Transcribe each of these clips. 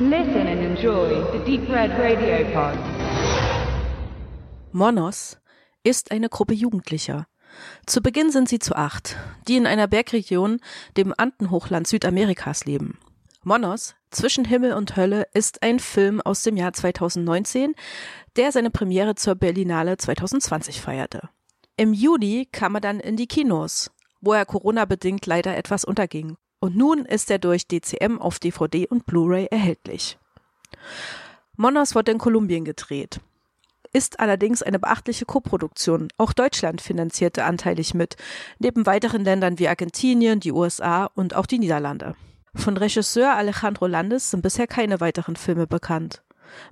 Listen and enjoy the Deep Red Radio Pod. Monos ist eine Gruppe Jugendlicher. Zu Beginn sind sie zu acht, die in einer Bergregion, dem Andenhochland Südamerikas leben. Monos, Zwischen Himmel und Hölle, ist ein Film aus dem Jahr 2019, der seine Premiere zur Berlinale 2020 feierte. Im Juli kam er dann in die Kinos, wo er Corona-bedingt leider etwas unterging. Und nun ist er durch DCM auf DVD und Blu-ray erhältlich. Monos wurde in Kolumbien gedreht, ist allerdings eine beachtliche Koproduktion. Auch Deutschland finanzierte anteilig mit, neben weiteren Ländern wie Argentinien, die USA und auch die Niederlande. Von Regisseur Alejandro Landes sind bisher keine weiteren Filme bekannt.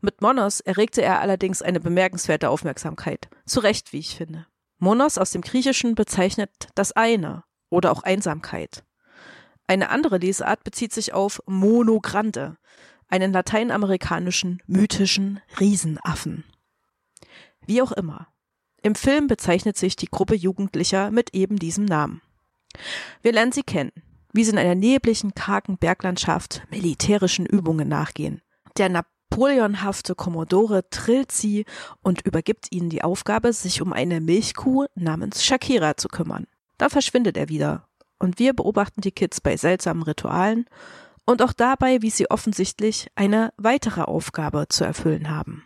Mit Monos erregte er allerdings eine bemerkenswerte Aufmerksamkeit. Zu Recht, wie ich finde. Monos aus dem Griechischen bezeichnet das eine oder auch Einsamkeit. Eine andere Lesart bezieht sich auf Mono Grande, einen lateinamerikanischen mythischen Riesenaffen. Wie auch immer. Im Film bezeichnet sich die Gruppe Jugendlicher mit eben diesem Namen. Wir lernen sie kennen wie sie in einer nebligen, kargen Berglandschaft militärischen Übungen nachgehen. Der napoleonhafte Kommodore trillt sie und übergibt ihnen die Aufgabe, sich um eine Milchkuh namens Shakira zu kümmern. Dann verschwindet er wieder und wir beobachten die Kids bei seltsamen Ritualen und auch dabei, wie sie offensichtlich eine weitere Aufgabe zu erfüllen haben.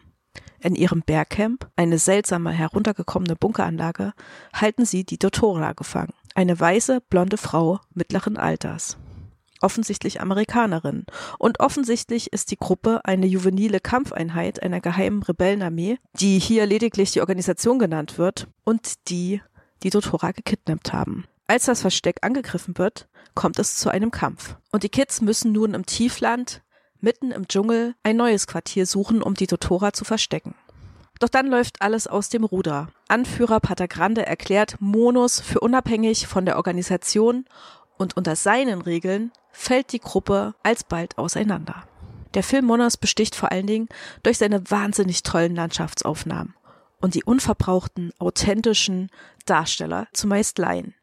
In ihrem Bergcamp, eine seltsame heruntergekommene Bunkeranlage, halten sie die Dotora gefangen. Eine weiße, blonde Frau mittleren Alters. Offensichtlich Amerikanerin. Und offensichtlich ist die Gruppe eine juvenile Kampfeinheit einer geheimen Rebellenarmee, die hier lediglich die Organisation genannt wird und die die Dotora gekidnappt haben. Als das Versteck angegriffen wird, kommt es zu einem Kampf. Und die Kids müssen nun im Tiefland, mitten im Dschungel, ein neues Quartier suchen, um die Dotora zu verstecken. Doch dann läuft alles aus dem Ruder. Anführer Pater Grande erklärt Monos für unabhängig von der Organisation und unter seinen Regeln fällt die Gruppe alsbald auseinander. Der Film Monos besticht vor allen Dingen durch seine wahnsinnig tollen Landschaftsaufnahmen und die unverbrauchten, authentischen Darsteller, zumeist Laien.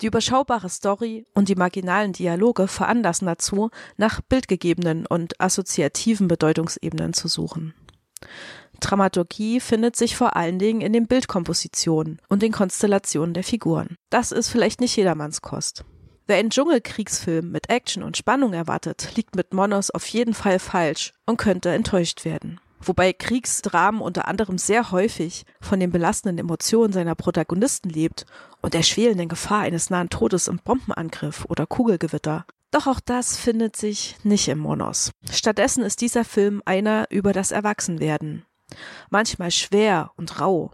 Die überschaubare Story und die marginalen Dialoge veranlassen dazu, nach bildgegebenen und assoziativen Bedeutungsebenen zu suchen. Dramaturgie findet sich vor allen Dingen in den Bildkompositionen und den Konstellationen der Figuren. Das ist vielleicht nicht jedermanns Kost. Wer einen Dschungelkriegsfilm mit Action und Spannung erwartet, liegt mit Monos auf jeden Fall falsch und könnte enttäuscht werden. Wobei Kriegsdramen unter anderem sehr häufig von den belastenden Emotionen seiner Protagonisten lebt und der schwelenden Gefahr eines nahen Todes im Bombenangriff oder Kugelgewitter. Doch auch das findet sich nicht im Monos. Stattdessen ist dieser Film einer über das Erwachsenwerden manchmal schwer und rau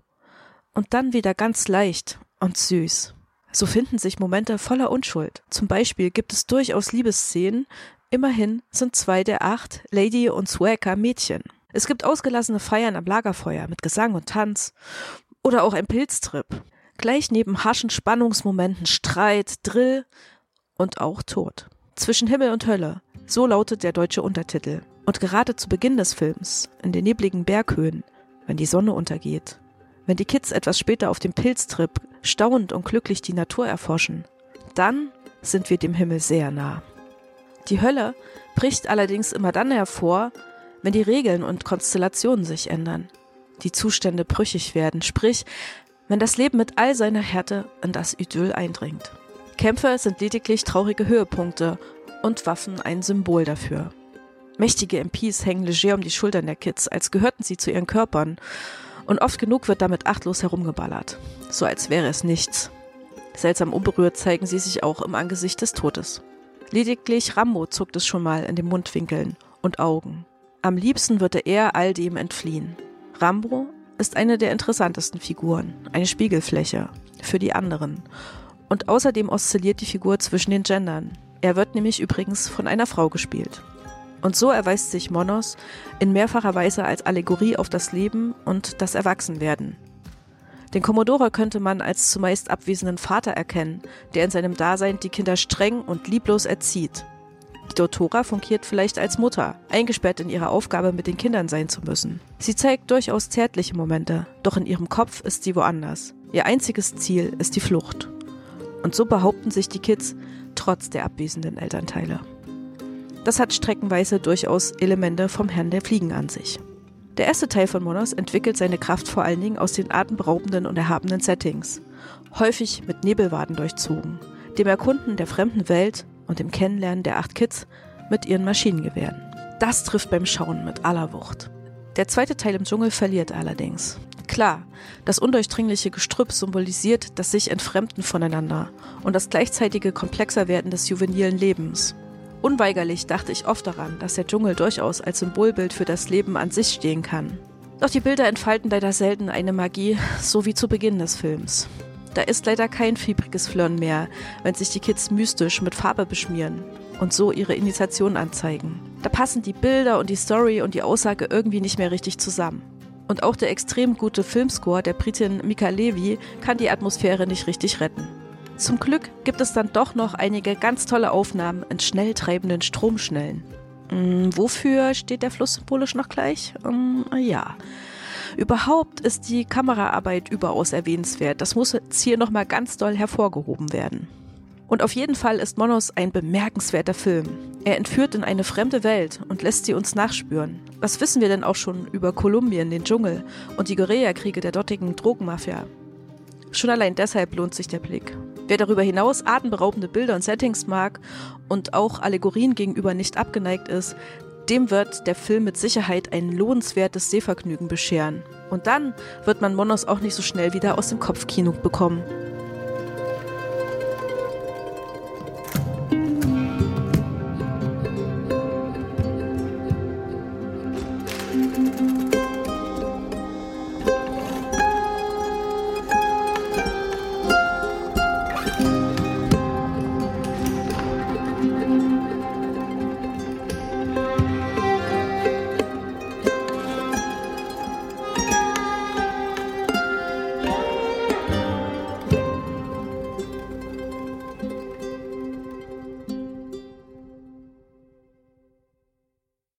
und dann wieder ganz leicht und süß. So finden sich Momente voller Unschuld. Zum Beispiel gibt es durchaus Liebesszenen, immerhin sind zwei der acht Lady und Swagger Mädchen. Es gibt ausgelassene Feiern am Lagerfeuer mit Gesang und Tanz oder auch ein Pilztrip. Gleich neben harschen Spannungsmomenten Streit, Drill und auch Tod. Zwischen Himmel und Hölle, so lautet der deutsche Untertitel. Und gerade zu Beginn des Films, in den nebligen Berghöhen, wenn die Sonne untergeht, wenn die Kids etwas später auf dem Pilztrip staunend und glücklich die Natur erforschen, dann sind wir dem Himmel sehr nah. Die Hölle bricht allerdings immer dann hervor, wenn die Regeln und Konstellationen sich ändern, die Zustände brüchig werden, sprich, wenn das Leben mit all seiner Härte in das Idyll eindringt. Kämpfe sind lediglich traurige Höhepunkte und Waffen ein Symbol dafür. Mächtige MPs hängen leger um die Schultern der Kids, als gehörten sie zu ihren Körpern. Und oft genug wird damit achtlos herumgeballert. So als wäre es nichts. Seltsam unberührt zeigen sie sich auch im Angesicht des Todes. Lediglich Rambo zuckt es schon mal in den Mundwinkeln und Augen. Am liebsten würde er all dem entfliehen. Rambo ist eine der interessantesten Figuren, eine Spiegelfläche für die anderen. Und außerdem oszilliert die Figur zwischen den Gendern. Er wird nämlich übrigens von einer Frau gespielt. Und so erweist sich Monos in mehrfacher Weise als Allegorie auf das Leben und das Erwachsenwerden. Den Commodore könnte man als zumeist abwesenden Vater erkennen, der in seinem Dasein die Kinder streng und lieblos erzieht. Die Dotora fungiert vielleicht als Mutter, eingesperrt in ihrer Aufgabe, mit den Kindern sein zu müssen. Sie zeigt durchaus zärtliche Momente, doch in ihrem Kopf ist sie woanders. Ihr einziges Ziel ist die Flucht. Und so behaupten sich die Kids trotz der abwesenden Elternteile. Das hat streckenweise durchaus Elemente vom Herrn der Fliegen an sich. Der erste Teil von Monos entwickelt seine Kraft vor allen Dingen aus den atemberaubenden und erhabenen Settings, häufig mit Nebelwaden durchzogen, dem Erkunden der fremden Welt und dem Kennenlernen der acht Kids mit ihren Maschinengewehren. Das trifft beim Schauen mit aller Wucht. Der zweite Teil im Dschungel verliert allerdings. Klar, das undurchdringliche Gestrüpp symbolisiert das sich Entfremden voneinander und das gleichzeitige komplexer werden des juvenilen Lebens. Unweigerlich dachte ich oft daran, dass der Dschungel durchaus als Symbolbild für das Leben an sich stehen kann. Doch die Bilder entfalten leider selten eine Magie, so wie zu Beginn des Films. Da ist leider kein fiebriges Flirren mehr, wenn sich die Kids mystisch mit Farbe beschmieren und so ihre Initiation anzeigen. Da passen die Bilder und die Story und die Aussage irgendwie nicht mehr richtig zusammen. Und auch der extrem gute Filmscore der Britin Mika Levy kann die Atmosphäre nicht richtig retten. Zum Glück gibt es dann doch noch einige ganz tolle Aufnahmen in schnell treibenden Stromschnellen. Hm, wofür steht der Fluss symbolisch noch gleich? Hm, ja. Überhaupt ist die Kameraarbeit überaus erwähnenswert. Das muss jetzt hier nochmal ganz doll hervorgehoben werden. Und auf jeden Fall ist Monos ein bemerkenswerter Film. Er entführt in eine fremde Welt und lässt sie uns nachspüren. Was wissen wir denn auch schon über Kolumbien, den Dschungel und die Guerillakriege der dortigen Drogenmafia? Schon allein deshalb lohnt sich der Blick. Wer darüber hinaus atemberaubende Bilder und Settings mag und auch Allegorien gegenüber nicht abgeneigt ist, dem wird der Film mit Sicherheit ein lohnenswertes Sehvergnügen bescheren. Und dann wird man Monos auch nicht so schnell wieder aus dem Kopfkino bekommen.